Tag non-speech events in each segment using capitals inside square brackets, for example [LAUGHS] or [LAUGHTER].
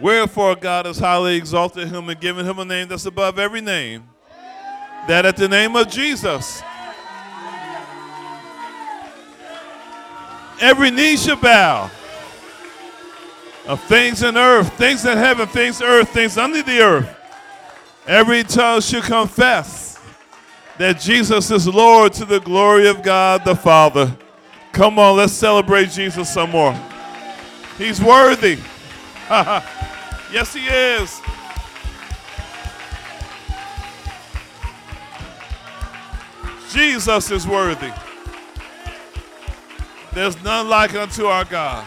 Wherefore God has highly exalted him and given him a name that's above every name, that at the name of Jesus, every knee shall bow of things in earth, things in heaven, things earth, things under the earth. Every tongue should confess that Jesus is Lord to the glory of God the Father. Come on, let's celebrate Jesus some more. He's worthy. [LAUGHS] yes, he is. Jesus is worthy. There's none like unto our God.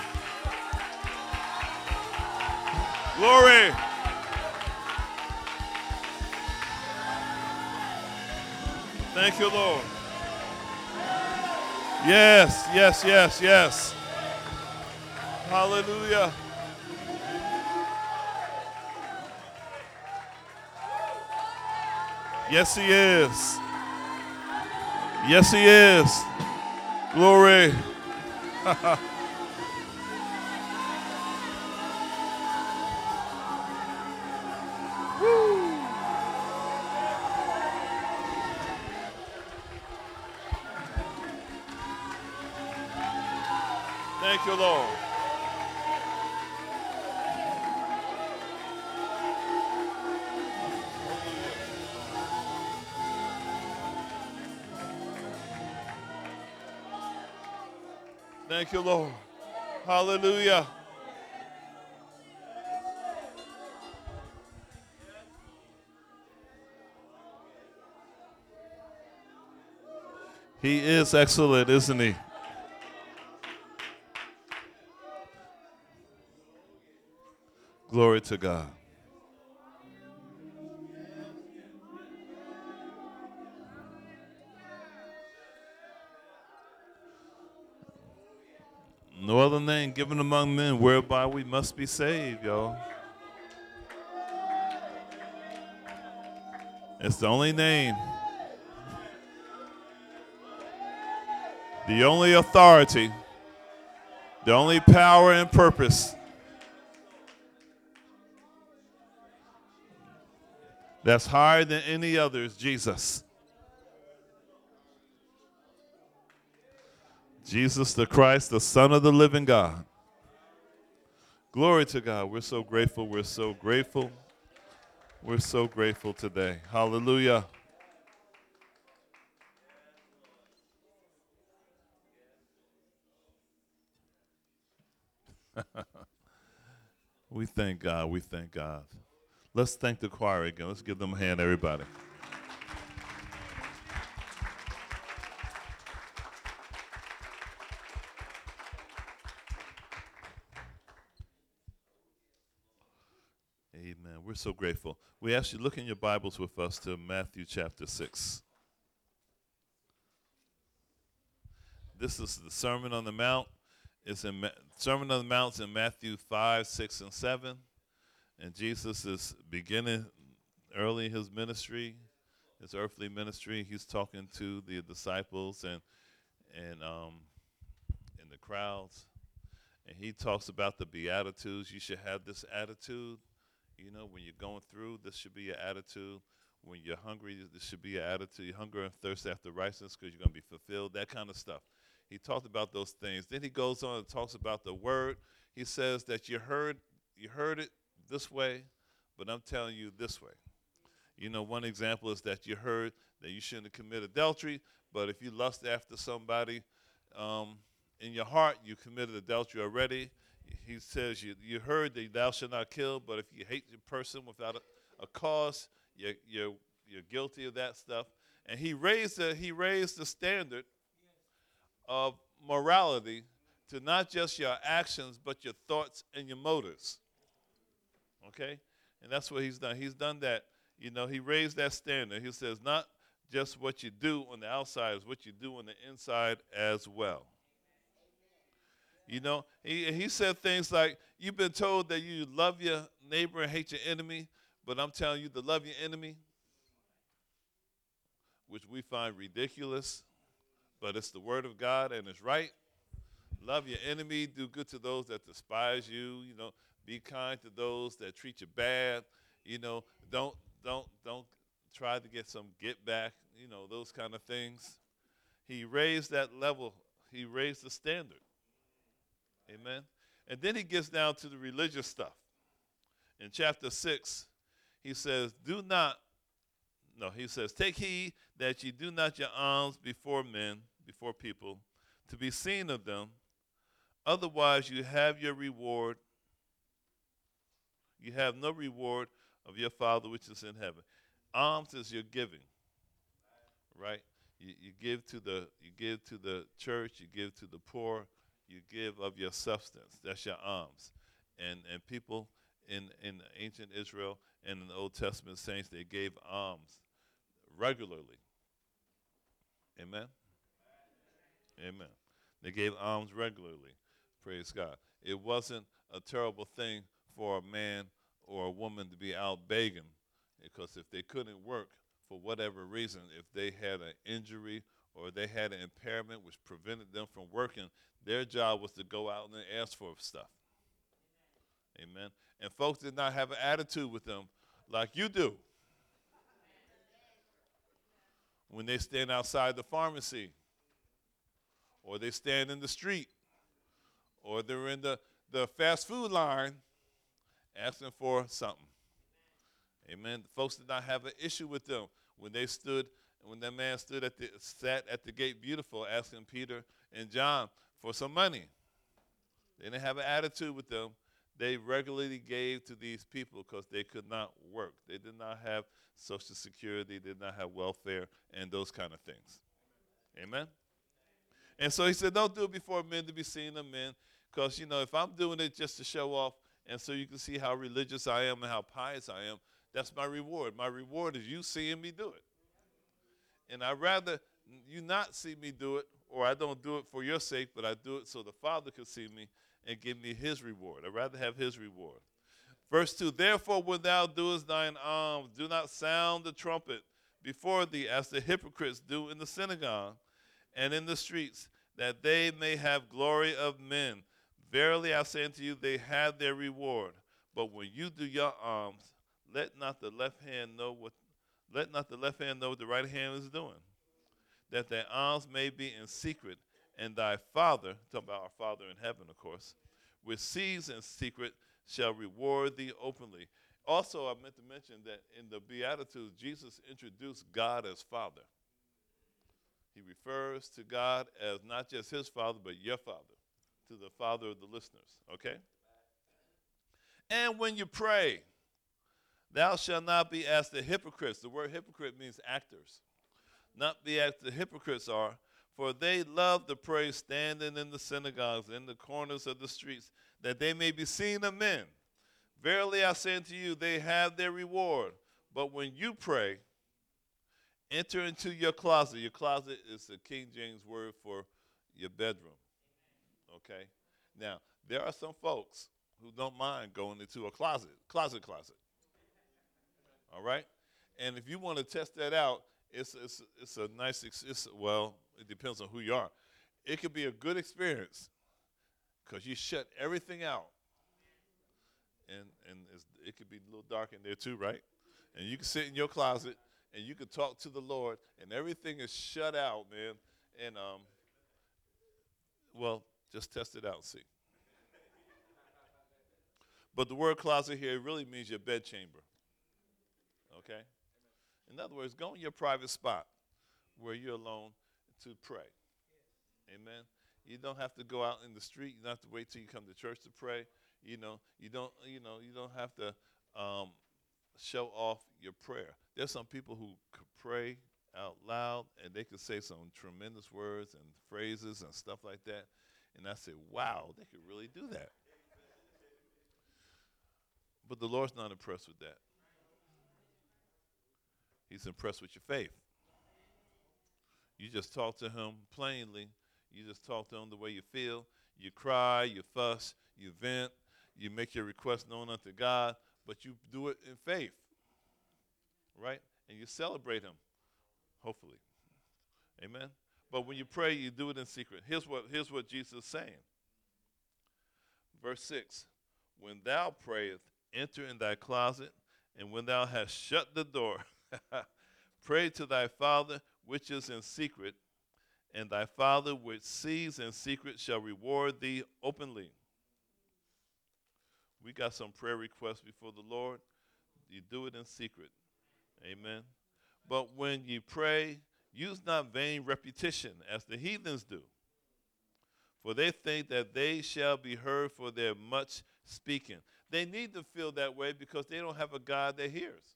Glory. Thank you, Lord. Yes, yes, yes, yes. Hallelujah. Yes, He is. Yes, He is. Glory. [LAUGHS] Thank you, Lord. You, Lord. Hallelujah. He is excellent, isn't he? Glory to God. No other name given among men whereby we must be saved, y'all. It's the only name, the only authority, the only power and purpose that's higher than any other is Jesus. Jesus the Christ, the Son of the living God. Glory to God. We're so grateful. We're so grateful. We're so grateful today. Hallelujah. [LAUGHS] we thank God. We thank God. Let's thank the choir again. Let's give them a hand, everybody. We're so grateful. We ask you look in your Bibles with us to Matthew chapter 6. This is the Sermon on the Mount. It's in Ma- Sermon on the Mount in Matthew 5, 6, and 7. And Jesus is beginning early his ministry, his earthly ministry. He's talking to the disciples and and um, and the crowds, and he talks about the beatitudes. You should have this attitude. You know, when you're going through, this should be your attitude. When you're hungry, this should be your attitude. You hunger and thirst after righteousness because you're going to be fulfilled. That kind of stuff. He talked about those things. Then he goes on and talks about the word. He says that you heard you heard it this way, but I'm telling you this way. You know, one example is that you heard that you shouldn't commit adultery, but if you lust after somebody um, in your heart, you committed adultery already. He says you, you heard that thou shalt not kill, but if you hate the person without a, a cause, you're, you're, you're guilty of that stuff. And he raised the, he raised the standard of morality to not just your actions, but your thoughts and your motives. Okay? And that's what he's done. He's done that. You know, he raised that standard. He says, not just what you do on the outside, is what you do on the inside as well. You know, he, he said things like, You've been told that you love your neighbor and hate your enemy, but I'm telling you to love your enemy, which we find ridiculous, but it's the word of God and it's right. Love your enemy, do good to those that despise you. You know, Be kind to those that treat you bad. You know, don't don't don't try to get some get back. You know, those kind of things. He raised that level. He raised the standard. Amen. And then he gets down to the religious stuff. In chapter 6, he says, Do not, no, he says, Take heed that ye do not your alms before men, before people, to be seen of them. Otherwise, you have your reward. You have no reward of your Father which is in heaven. Alms is your giving, right? You, you give to the you give to the church. You give to the poor. You give of your substance. That's your alms. And and people in in ancient Israel and in the Old Testament saints they gave alms regularly. Amen. Amen. They gave alms regularly. Praise God. It wasn't a terrible thing for a man or a woman to be out begging because if they couldn't work for whatever reason, if they had an injury or they had an impairment which prevented them from working, their job was to go out and ask for stuff. Amen. And folks did not have an attitude with them like you do. When they stand outside the pharmacy, or they stand in the street, or they're in the, the fast food line asking for something. Amen. Folks did not have an issue with them when they stood, when that man stood at the sat at the gate beautiful asking Peter and John for some money. They didn't have an attitude with them. They regularly gave to these people because they could not work. They did not have social security, they did not have welfare, and those kind of things. Amen. And so he said, Don't do it before men to be seen of men. Because, you know, if I'm doing it just to show off, and so you can see how religious I am and how pious I am, that's my reward. My reward is you seeing me do it. And I'd rather you not see me do it, or I don't do it for your sake, but I do it so the Father can see me and give me his reward. I'd rather have his reward. Verse 2 Therefore, when thou doest thine alms, do not sound the trumpet before thee as the hypocrites do in the synagogue and in the streets, that they may have glory of men. Verily I say unto you, they have their reward. But when you do your alms, let not the left hand know what let not the left hand know what the right hand is doing. That thy alms may be in secret, and thy father, talking about our Father in heaven, of course, which sees in secret, shall reward thee openly. Also, I meant to mention that in the Beatitudes, Jesus introduced God as Father. He refers to God as not just his Father, but your Father, to the Father of the listeners, okay? And when you pray, thou shalt not be as the hypocrites. The word hypocrite means actors. Not be as the hypocrites are, for they love to pray standing in the synagogues, in the corners of the streets, that they may be seen of men. Verily I say unto you, they have their reward. But when you pray, enter into your closet. Your closet is the King James word for your bedroom. Okay? Now, there are some folks who don't mind going into a closet, closet, closet. All right? And if you want to test that out, it's, it's, it's a nice, it's, well, it depends on who you are. It could be a good experience because you shut everything out. And, and it could be a little dark in there too, right? And you can sit in your closet and you can talk to the Lord, and everything is shut out, man. And, um, well, just test it out and see. But the word closet here really means your bedchamber. Okay? In other words, go in your private spot where you're alone to pray. Amen. You don't have to go out in the street. You don't have to wait till you come to church to pray. You know, you don't. You know, you don't have to um, show off your prayer. There's some people who could pray out loud and they could say some tremendous words and phrases and stuff like that. And I say, wow, they could really do that. But the Lord's not impressed with that. He's impressed with your faith. You just talk to him plainly. You just talk to him the way you feel. You cry, you fuss, you vent, you make your request known unto God, but you do it in faith. Right? And you celebrate him, hopefully. Amen. But when you pray, you do it in secret. Here's what, here's what Jesus is saying. Verse 6 when thou prayest, enter in thy closet, and when thou hast shut the door, [LAUGHS] [LAUGHS] pray to thy Father which is in secret, and thy Father which sees in secret shall reward thee openly. We got some prayer requests before the Lord. You do it in secret. Amen. But when you pray, use not vain repetition as the heathens do. For they think that they shall be heard for their much speaking. They need to feel that way because they don't have a God that hears.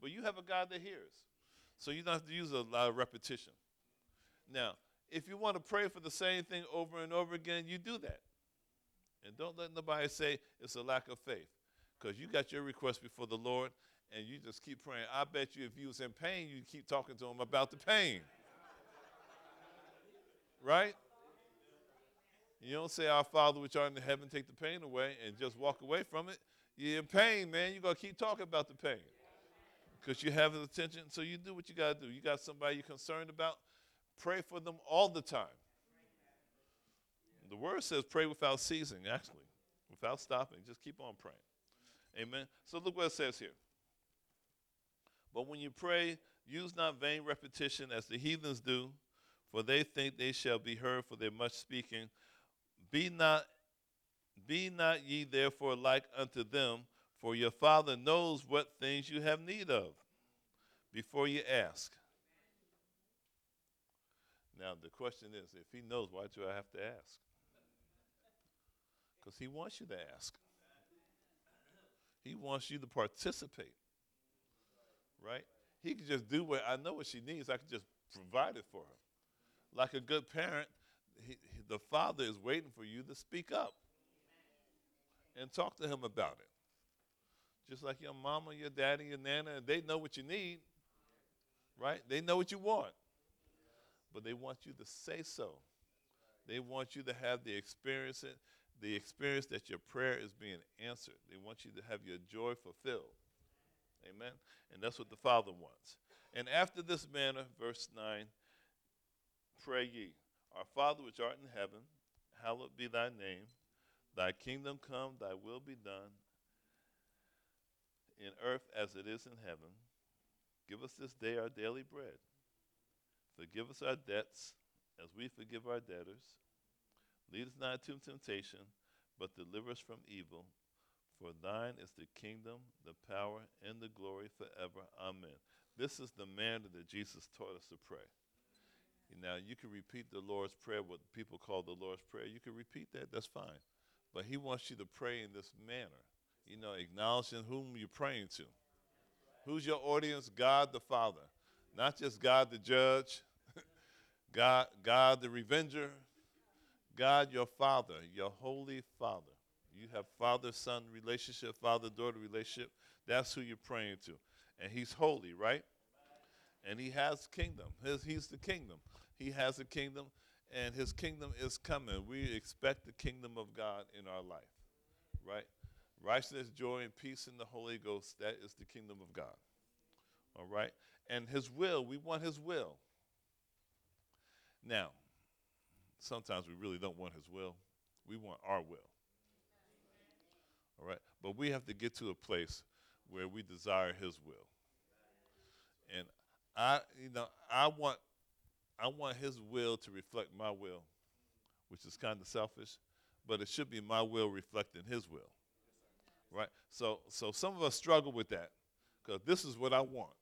But you have a God that hears. So you don't have to use a lot of repetition. Now, if you want to pray for the same thing over and over again, you do that. And don't let nobody say it's a lack of faith. Because you got your request before the Lord and you just keep praying. I bet you if you was in pain, you'd keep talking to him about the pain. [LAUGHS] right? You don't say, Our Father which art in heaven, take the pain away and just walk away from it. You're in pain, man. You're going to keep talking about the pain because you have his attention. So you do what you got to do. You got somebody you're concerned about, pray for them all the time. The word says pray without ceasing, actually, without stopping. Just keep on praying. Amen. So look what it says here. But when you pray, use not vain repetition as the heathens do, for they think they shall be heard for their much speaking. Be not be not ye therefore like unto them, for your Father knows what things you have need of before you ask. Now, the question is if He knows, why do I have to ask? Because He wants you to ask, He wants you to participate, right? He can just do what I know what she needs, I can just provide it for her. Like a good parent, he, the father is waiting for you to speak up and talk to him about it. Just like your mama, your daddy, your nana, they know what you need, right? They know what you want. But they want you to say so. They want you to have the experience, the experience that your prayer is being answered. They want you to have your joy fulfilled. Amen. And that's what the Father wants. And after this manner, verse 9, pray ye, Our Father which art in heaven, hallowed be thy name. Thy kingdom come, thy will be done in earth as it is in heaven. Give us this day our daily bread. Forgive us our debts as we forgive our debtors. Lead us not into temptation, but deliver us from evil. For thine is the kingdom, the power, and the glory forever. Amen. This is the manner that Jesus taught us to pray. Now, you can repeat the Lord's Prayer, what people call the Lord's Prayer. You can repeat that, that's fine. But He wants you to pray in this manner, you know, acknowledging whom you're praying to. Who's your audience? God the Father. Not just God the judge, [LAUGHS] God, God the revenger, God your Father, your holy Father. You have father son relationship, father daughter relationship. That's who you're praying to. And he's holy, right? And he has kingdom. His, he's the kingdom. He has a kingdom, and his kingdom is coming. We expect the kingdom of God in our life, right? Righteousness, joy, and peace in the Holy Ghost, that is the kingdom of God. All right? And his will, we want his will. Now, sometimes we really don't want his will, we want our will. All right? But we have to get to a place where we desire his will. And I, you know, I want I want his will to reflect my will, which is kind of selfish, but it should be my will reflecting his will. Right? So so some of us struggle with that because this is what I want.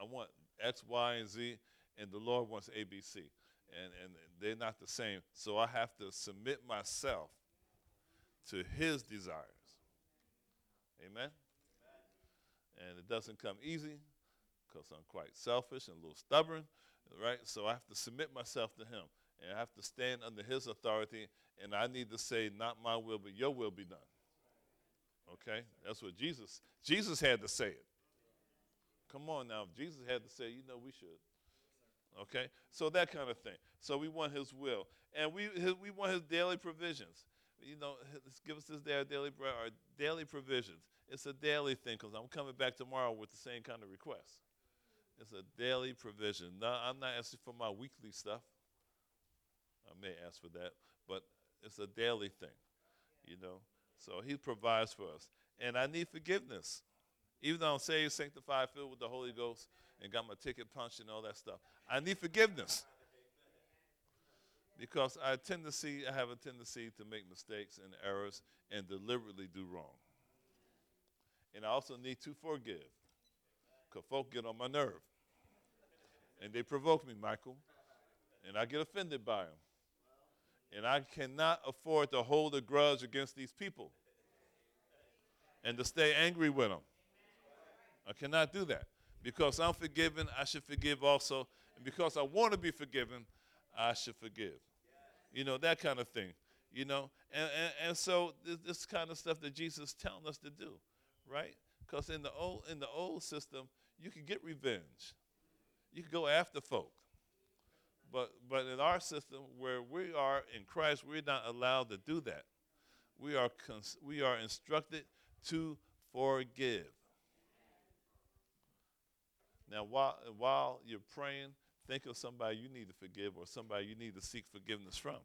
I want X, Y, and Z, and the Lord wants A, B, C. And, and they're not the same. So I have to submit myself to his desires. Amen? And it doesn't come easy because I'm quite selfish and a little stubborn, right? So I have to submit myself to him. And I have to stand under his authority. And I need to say, not my will, but your will be done. Okay? That's what Jesus, Jesus had to say it. Come on now. If Jesus had to say, you know, we should. Okay? So that kind of thing. So we want his will. And we, his, we want his daily provisions. You know, give us this day our daily bread, our daily provisions. It's a daily thing because I'm coming back tomorrow with the same kind of request. It's a daily provision. No, I'm not asking for my weekly stuff. I may ask for that, but it's a daily thing. You know, so He provides for us, and I need forgiveness. Even though I'm saved, sanctified, filled with the Holy Ghost, and got my ticket punched and all that stuff, I need forgiveness because I tend to see I have a tendency to make mistakes and errors and deliberately do wrong. And I also need to forgive because folk get on my nerve and they provoke me, Michael, and I get offended by them. And I cannot afford to hold a grudge against these people and to stay angry with them. I cannot do that. Because I'm forgiven, I should forgive also. And because I want to be forgiven, I should forgive you know, that kind of thing, you know. And, and, and so this, this kind of stuff that Jesus is telling us to do, right? Because in the old in the old system, you could get revenge, you could go after folk. But but in our system, where we are in Christ, we're not allowed to do that. We are cons- we are instructed to forgive. Now, while while you're praying, Think of somebody you need to forgive or somebody you need to seek forgiveness from.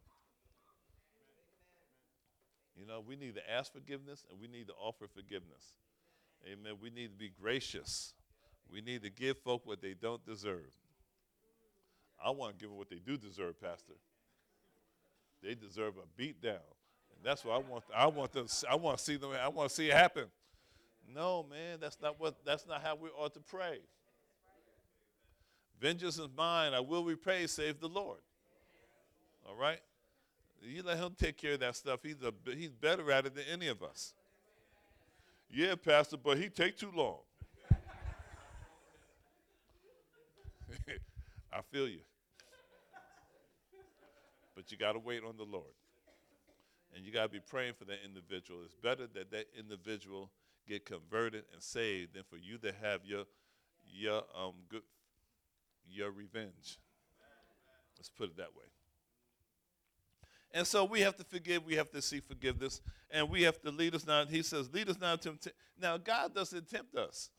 You know, we need to ask forgiveness and we need to offer forgiveness. Amen. We need to be gracious. We need to give folk what they don't deserve. I want to give them what they do deserve, Pastor. They deserve a beat down. And that's what I want. I want them, I want to see them. I want to see it happen. No, man, that's not what that's not how we ought to pray. Vengeance is mine, I will repay, save the Lord. All right? You let him take care of that stuff. He's, a, he's better at it than any of us. Yeah, Pastor, but he take too long. [LAUGHS] I feel you. But you got to wait on the Lord. And you got to be praying for that individual. It's better that that individual get converted and saved than for you to have your your um, good your revenge. Let's put it that way. And so we have to forgive. We have to seek forgiveness. And we have to lead us not. He says, lead us not into Now, God doesn't tempt us.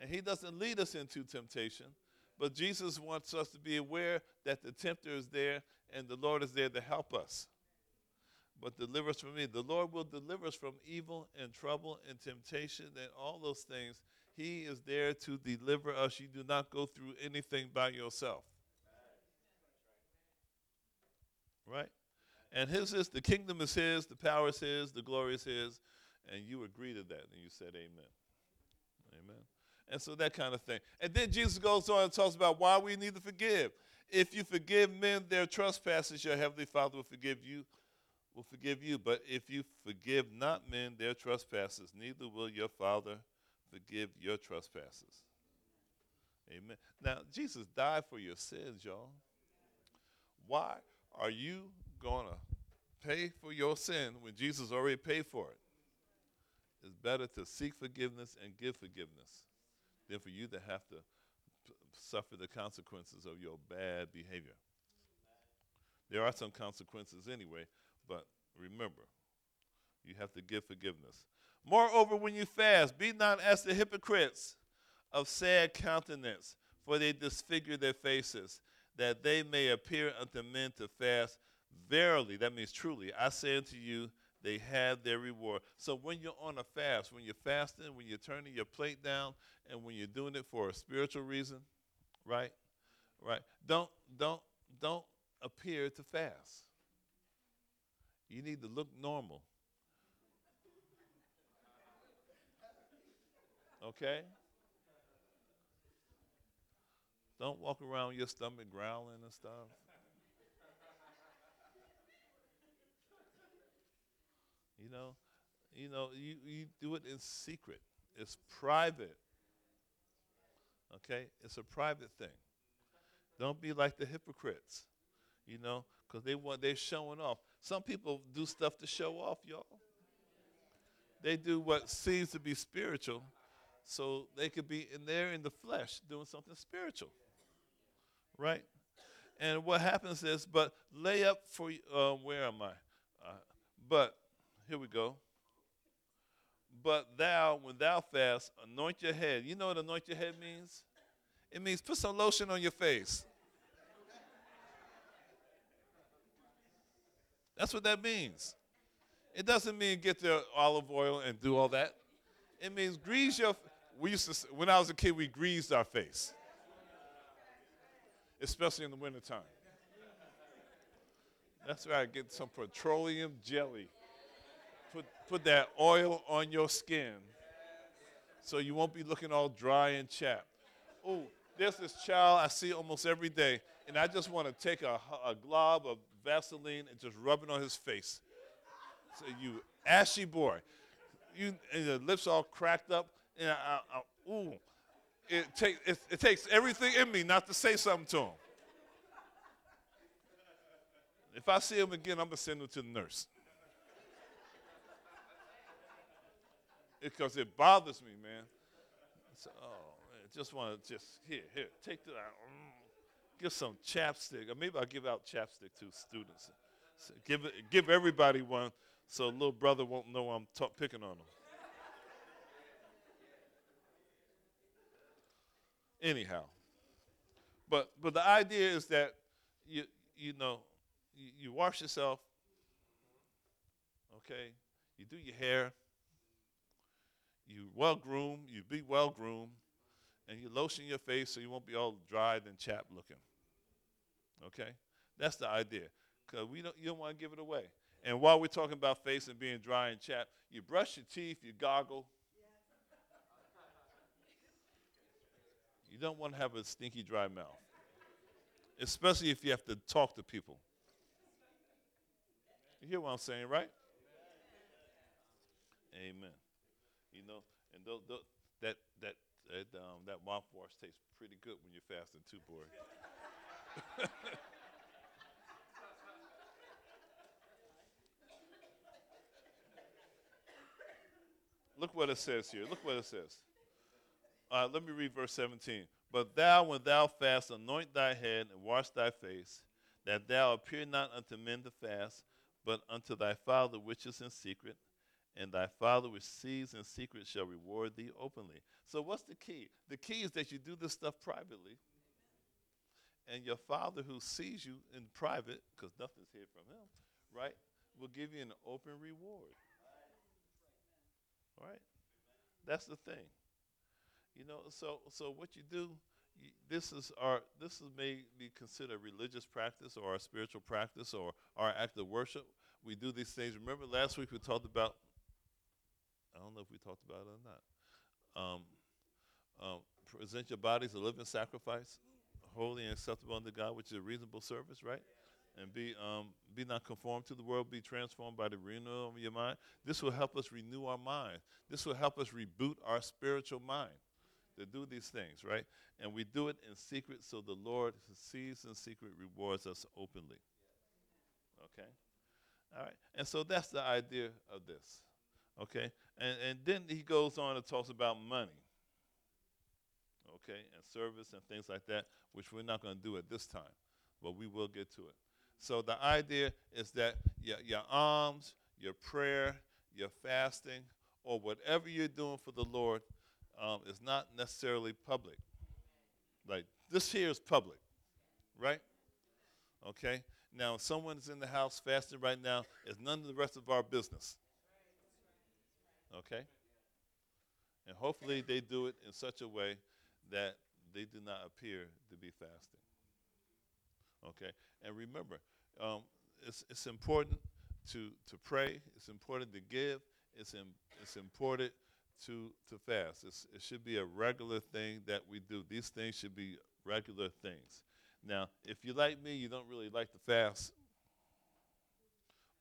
And he doesn't lead us into temptation. But Jesus wants us to be aware that the tempter is there and the Lord is there to help us. But deliver us from me. The Lord will deliver us from evil and trouble and temptation and all those things he is there to deliver us. You do not go through anything by yourself. Right? And his is the kingdom is his, the power is his, the glory is his, and you agree to that, and you said amen. Amen. And so that kind of thing. And then Jesus goes on and talks about why we need to forgive. If you forgive men their trespasses, your heavenly Father will forgive you, will forgive you. But if you forgive not men their trespasses, neither will your Father forgive your trespasses. Amen. Now, Jesus died for your sins, y'all. Why are you to pay for your sin when Jesus already paid for it? It's better to seek forgiveness and give forgiveness than for you to have to suffer the consequences of your bad behavior. There are some consequences anyway, but remember, you have to give forgiveness. Moreover, when you fast, be not as the hypocrites of sad countenance, for they disfigure their faces, that they may appear unto men to fast. Verily, that means truly, I say unto you, they have their reward. So when you're on a fast, when you're fasting, when you're turning your plate down, and when you're doing it for a spiritual reason, right? Right. Don't don't don't appear to fast. You need to look normal. Okay? Don't walk around your stomach growling and stuff. You know, you know, you, you do it in secret. It's private. Okay? It's a private thing. Don't be like the hypocrites, you know, because they want they're showing off. Some people do stuff to show off, y'all. They do what seems to be spiritual, so they could be in there in the flesh doing something spiritual. Right? And what happens is, but lay up for, uh, where am I? Uh, but, here we go. But thou, when thou fast, anoint your head. You know what anoint your head means? It means put some lotion on your face. That's what that means. It doesn't mean get the olive oil and do all that. It means grease your. We used to when I was a kid, we greased our face, especially in the wintertime. That's where I Get some petroleum jelly. Put put that oil on your skin, so you won't be looking all dry and chapped. Oh, there's this child I see almost every day, and I just want to take a, a glob of Vaseline and just rub it on his face. So you ashy boy, you and your lips all cracked up, and I, I, ooh, it takes it, it takes everything in me not to say something to him. If I see him again, I'm gonna send him to the nurse. Because it bothers me, man. So, oh man, just want to just here, here, take that. Mm, give some chapstick, or maybe I'll give out chapstick to students. So give give everybody one, so little brother won't know I'm ta- picking on him. Anyhow, but but the idea is that you you know you, you wash yourself, okay? You do your hair, you well groomed, you be well groomed, and you lotion your face so you won't be all dried and chapped looking. Okay? That's the idea. Because we don't, you don't want to give it away. And while we're talking about face and being dry and chapped, you brush your teeth, you goggle. You don't want to have a stinky, dry mouth, especially if you have to talk to people. You hear what I'm saying, right? Amen. You know, and th- th- that that that um, that tastes pretty good when you're fasting too, boy. [LAUGHS] Look what it says here. Look what it says. Uh, let me read verse 17. But thou, when thou fast, anoint thy head and wash thy face, that thou appear not unto men to fast, but unto thy Father which is in secret, and thy Father which sees in secret shall reward thee openly. So, what's the key? The key is that you do this stuff privately, and your Father who sees you in private, because nothing's hid from him, right, will give you an open reward. All right? That's the thing. You know, so so what you do, you, this is our this is may be considered religious practice or our spiritual practice or our act of worship. We do these things. Remember last week we talked about. I don't know if we talked about it or not. Um, um, present your bodies a living sacrifice, holy and acceptable unto God, which is a reasonable service, right? and be um, be not conformed to the world, be transformed by the renewal of your mind. This will help us renew our mind. This will help us reboot our spiritual mind to do these things, right? And we do it in secret, so the Lord who sees in secret rewards us openly. Okay, all right. And so that's the idea of this. Okay, and and then he goes on and talks about money. Okay, and service and things like that, which we're not going to do at this time, but we will get to it. So the idea is that your, your alms, your prayer, your fasting, or whatever you're doing for the Lord um, is not necessarily public. Like this here is public, right? Okay? Now, if someone's in the house fasting right now, it's none of the rest of our business. Okay? And hopefully they do it in such a way that they do not appear to be fasting. Okay? And remember, um, it's, it's important to, to pray, it's important to give, it's, in, it's important to, to fast. It's, it should be a regular thing that we do. These things should be regular things. Now, if you like me, you don't really like to fast,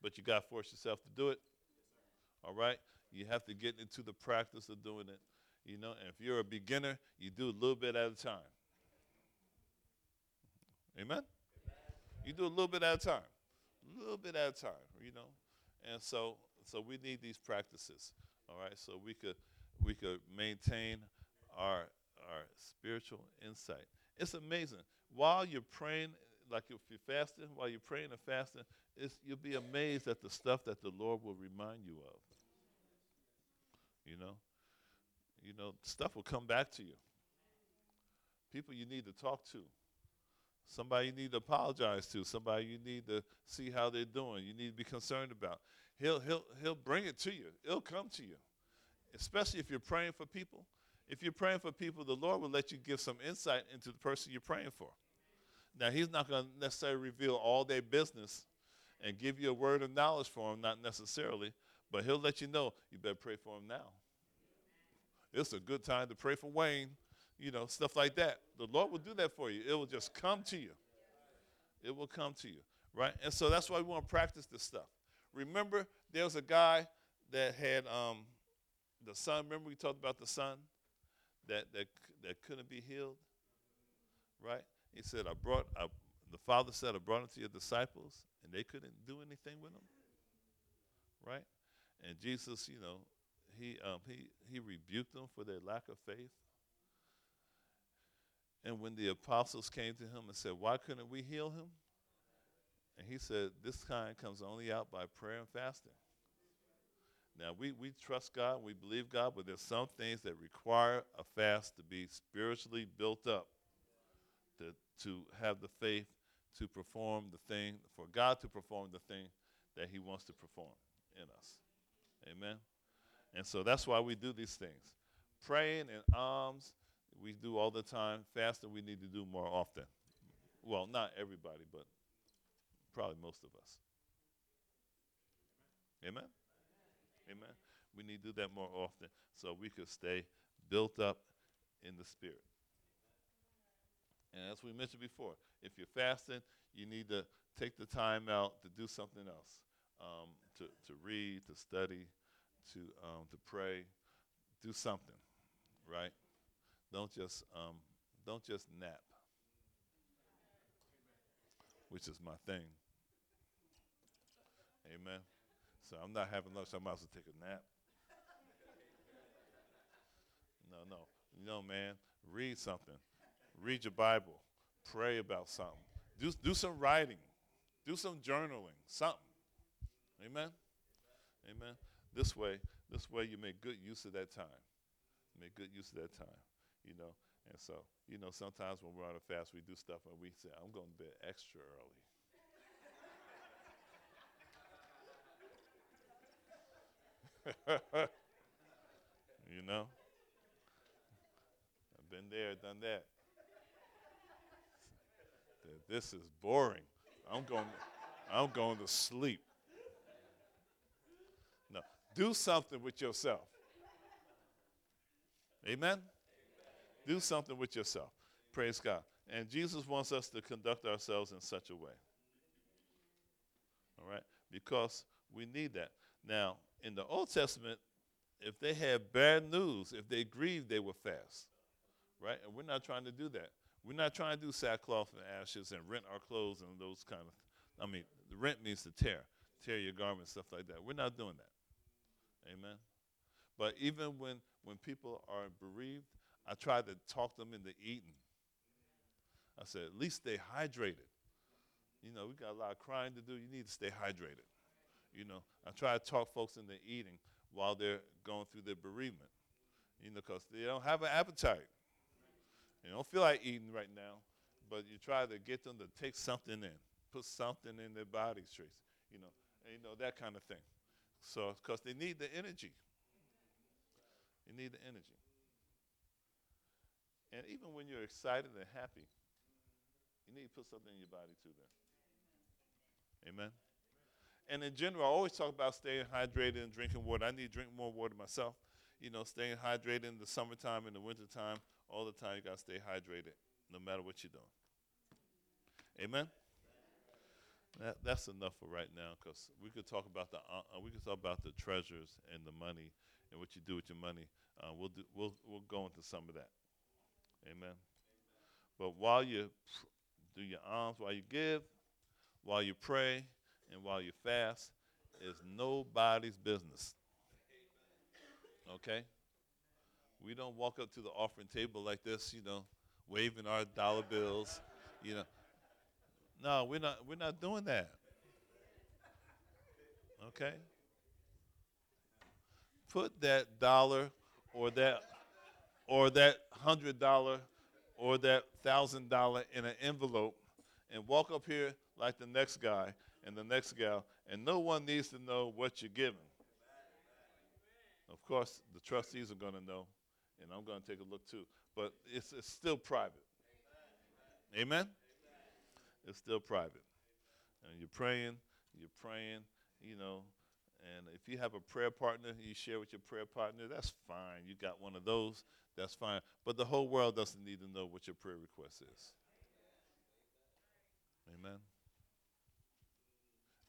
but you got to force yourself to do it. All right? You have to get into the practice of doing it. You know, and if you're a beginner, you do a little bit at a time. Amen? You do a little bit at a time, a little bit at a time, you know. And so, so we need these practices, all right, so we could we could maintain our our spiritual insight. It's amazing. While you're praying, like if you're fasting, while you're praying and fasting, you'll be amazed at the stuff that the Lord will remind you of. You know, you know, stuff will come back to you. People you need to talk to somebody you need to apologize to, somebody you need to see how they're doing, you need to be concerned about. He'll he'll he'll bring it to you. It'll come to you. Especially if you're praying for people. If you're praying for people, the Lord will let you give some insight into the person you're praying for. Now, He's not going to necessarily reveal all their business and give you a word of knowledge for them, not necessarily, but He'll let you know you better pray for him now. It's a good time to pray for Wayne, you know, stuff like that. The Lord will do that for you. It will just come to you. It will come to you, right? And so that's why we want to practice this stuff. Remember, there was a guy that had um, the son. Remember, we talked about the son that that that couldn't be healed, right? He said, "I brought." I, the father said, "I brought him to your disciples, and they couldn't do anything with him." Right? And Jesus, you know, he um, he he rebuked them for their lack of faith. And when the apostles came to him and said, "Why couldn't we heal him?" And he said, This kind comes only out by prayer and fasting. Now, we, we trust God, we believe God, but there's some things that require a fast to be spiritually built up, to, to have the faith to perform the thing, for God to perform the thing that He wants to perform in us. Amen? And so that's why we do these things. Praying and alms, we do all the time. Fasting, we need to do more often. Well, not everybody, but probably most of us. Amen? Amen. We need to do that more often so we could stay built up in the spirit. And as we mentioned before, if you're fasting, you need to take the time out to do something else, um, to, to read, to study, to, um, to pray, do something, right? Don't just, um, don't just nap, which is my thing. Amen. So I'm not having lunch. I might as well take a nap. No, no. No, man, read something. Read your Bible. Pray about something. Do, do some writing. Do some journaling. Something. Amen. Amen. This way, this way you make good use of that time. Make good use of that time. You know. And so, you know, sometimes when we're on a fast, we do stuff and we say, I'm going to bed extra early. [LAUGHS] you know? I've been there, done that. This is boring. I'm going I'm going to sleep. Do something with yourself. Amen? Do something with yourself. Praise God. And Jesus wants us to conduct ourselves in such a way. All right? Because we need that. Now, in the Old Testament, if they had bad news, if they grieved, they would fast. Right? And we're not trying to do that. We're not trying to do sackcloth and ashes and rent our clothes and those kind of I mean, rent means to tear, tear your garments, stuff like that. We're not doing that. Amen. But even when when people are bereaved, I try to talk them into eating. I said, at least stay hydrated. You know, we got a lot of crying to do. You need to stay hydrated. You know, I try to talk folks into eating while they're going through their bereavement. You know, because they don't have an appetite. They don't feel like eating right now, but you try to get them to take something in, put something in their body streets, you know, and, you know that kind of thing. So, because they need the energy. You need the energy. And even when you're excited and happy, you need to put something in your body too. Then, amen. And in general, I always talk about staying hydrated and drinking water. I need to drink more water myself. You know, staying hydrated in the summertime, in the wintertime, all the time. You got to stay hydrated no matter what you're doing. Amen? That, that's enough for right now because we could talk about the uh, uh, we could talk about the treasures and the money and what you do with your money. Uh, we'll do we'll we'll go into some of that. Amen. But while you do your alms, while you give, while you pray, and while you fast is nobody's business. Okay? We don't walk up to the offering table like this, you know, waving our dollar bills, you know. No, we're not we're not doing that. Okay? Put that dollar or that or that hundred dollar or that thousand dollar in an envelope and walk up here like the next guy and the next gal, and no one needs to know what you're giving. Of course, the trustees are going to know, and I'm going to take a look too. But it's, it's still private. Amen? It's still private. And you're praying, you're praying, you know, and if you have a prayer partner, you share with your prayer partner, that's fine. You got one of those, that's fine. But the whole world doesn't need to know what your prayer request is. Amen.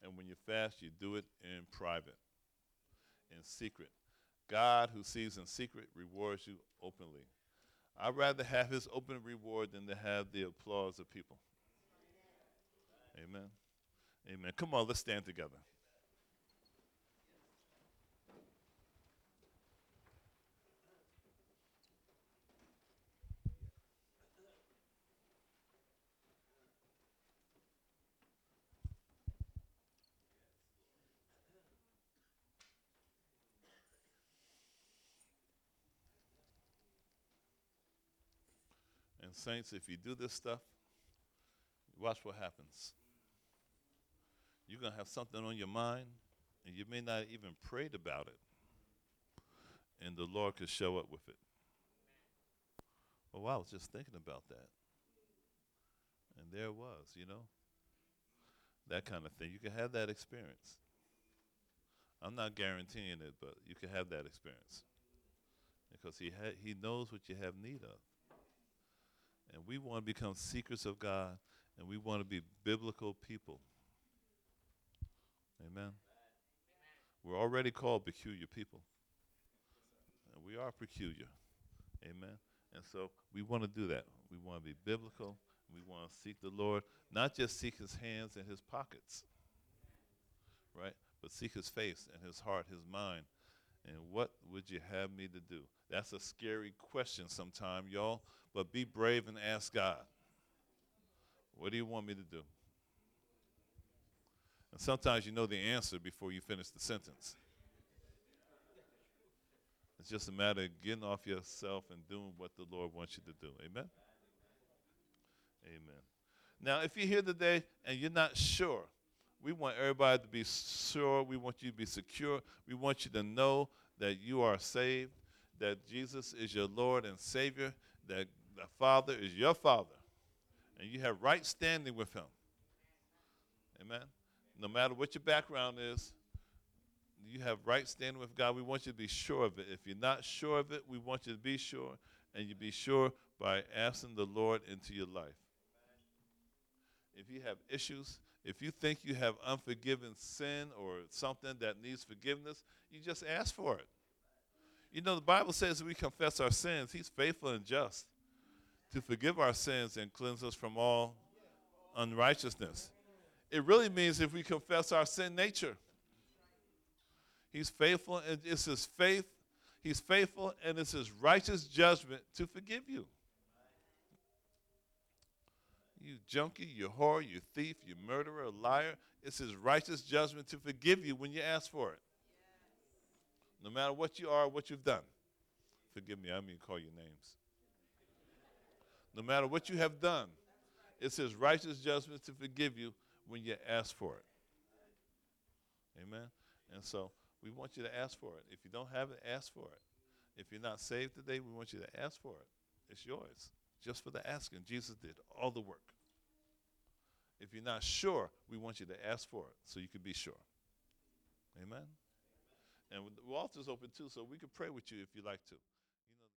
And when you fast, you do it in private, in secret. God, who sees in secret, rewards you openly. I'd rather have his open reward than to have the applause of people. Amen. Amen. Come on, let's stand together. And, saints, if you do this stuff, watch what happens. You're going to have something on your mind, and you may not even prayed about it. And the Lord could show up with it. Well, I was just thinking about that. And there it was, you know? That kind of thing. You can have that experience. I'm not guaranteeing it, but you can have that experience. Because he, ha- he knows what you have need of. And we want to become seekers of God, and we want to be biblical people. Amen. We're already called peculiar people. And we are peculiar. Amen. And so we want to do that. We want to be biblical. We want to seek the Lord, not just seek his hands and his pockets, right? But seek his face and his heart, his mind. And what would you have me to do? That's a scary question sometimes, y'all. But be brave and ask God, what do you want me to do? And sometimes you know the answer before you finish the sentence. It's just a matter of getting off yourself and doing what the Lord wants you to do. Amen? Amen. Now, if you're here today and you're not sure, we want everybody to be sure. We want you to be secure. We want you to know that you are saved, that Jesus is your Lord and Savior, that the Father is your Father, and you have right standing with Him. Amen. No matter what your background is, you have right standing with God. We want you to be sure of it. If you're not sure of it, we want you to be sure, and you be sure by asking the Lord into your life. If you have issues, if you think you have unforgiven sin or something that needs forgiveness, you just ask for it. You know, the Bible says we confess our sins, He's faithful and just to forgive our sins and cleanse us from all unrighteousness. It really means if we confess our sin nature. He's faithful and it's his faith. He's faithful and it's his righteous judgment to forgive you. You junkie, you whore, you thief, you murderer, liar. It's his righteous judgment to forgive you when you ask for it. No matter what you are, what you've done. Forgive me, I mean call your names no matter what you have done. It's his righteous judgment to forgive you when you ask for it. Amen. And so we want you to ask for it. If you don't have it, ask for it. If you're not saved today, we want you to ask for it. It's yours. Just for the asking. Jesus did all the work. If you're not sure, we want you to ask for it so you can be sure. Amen. And the altar's open too, so we can pray with you if you like to.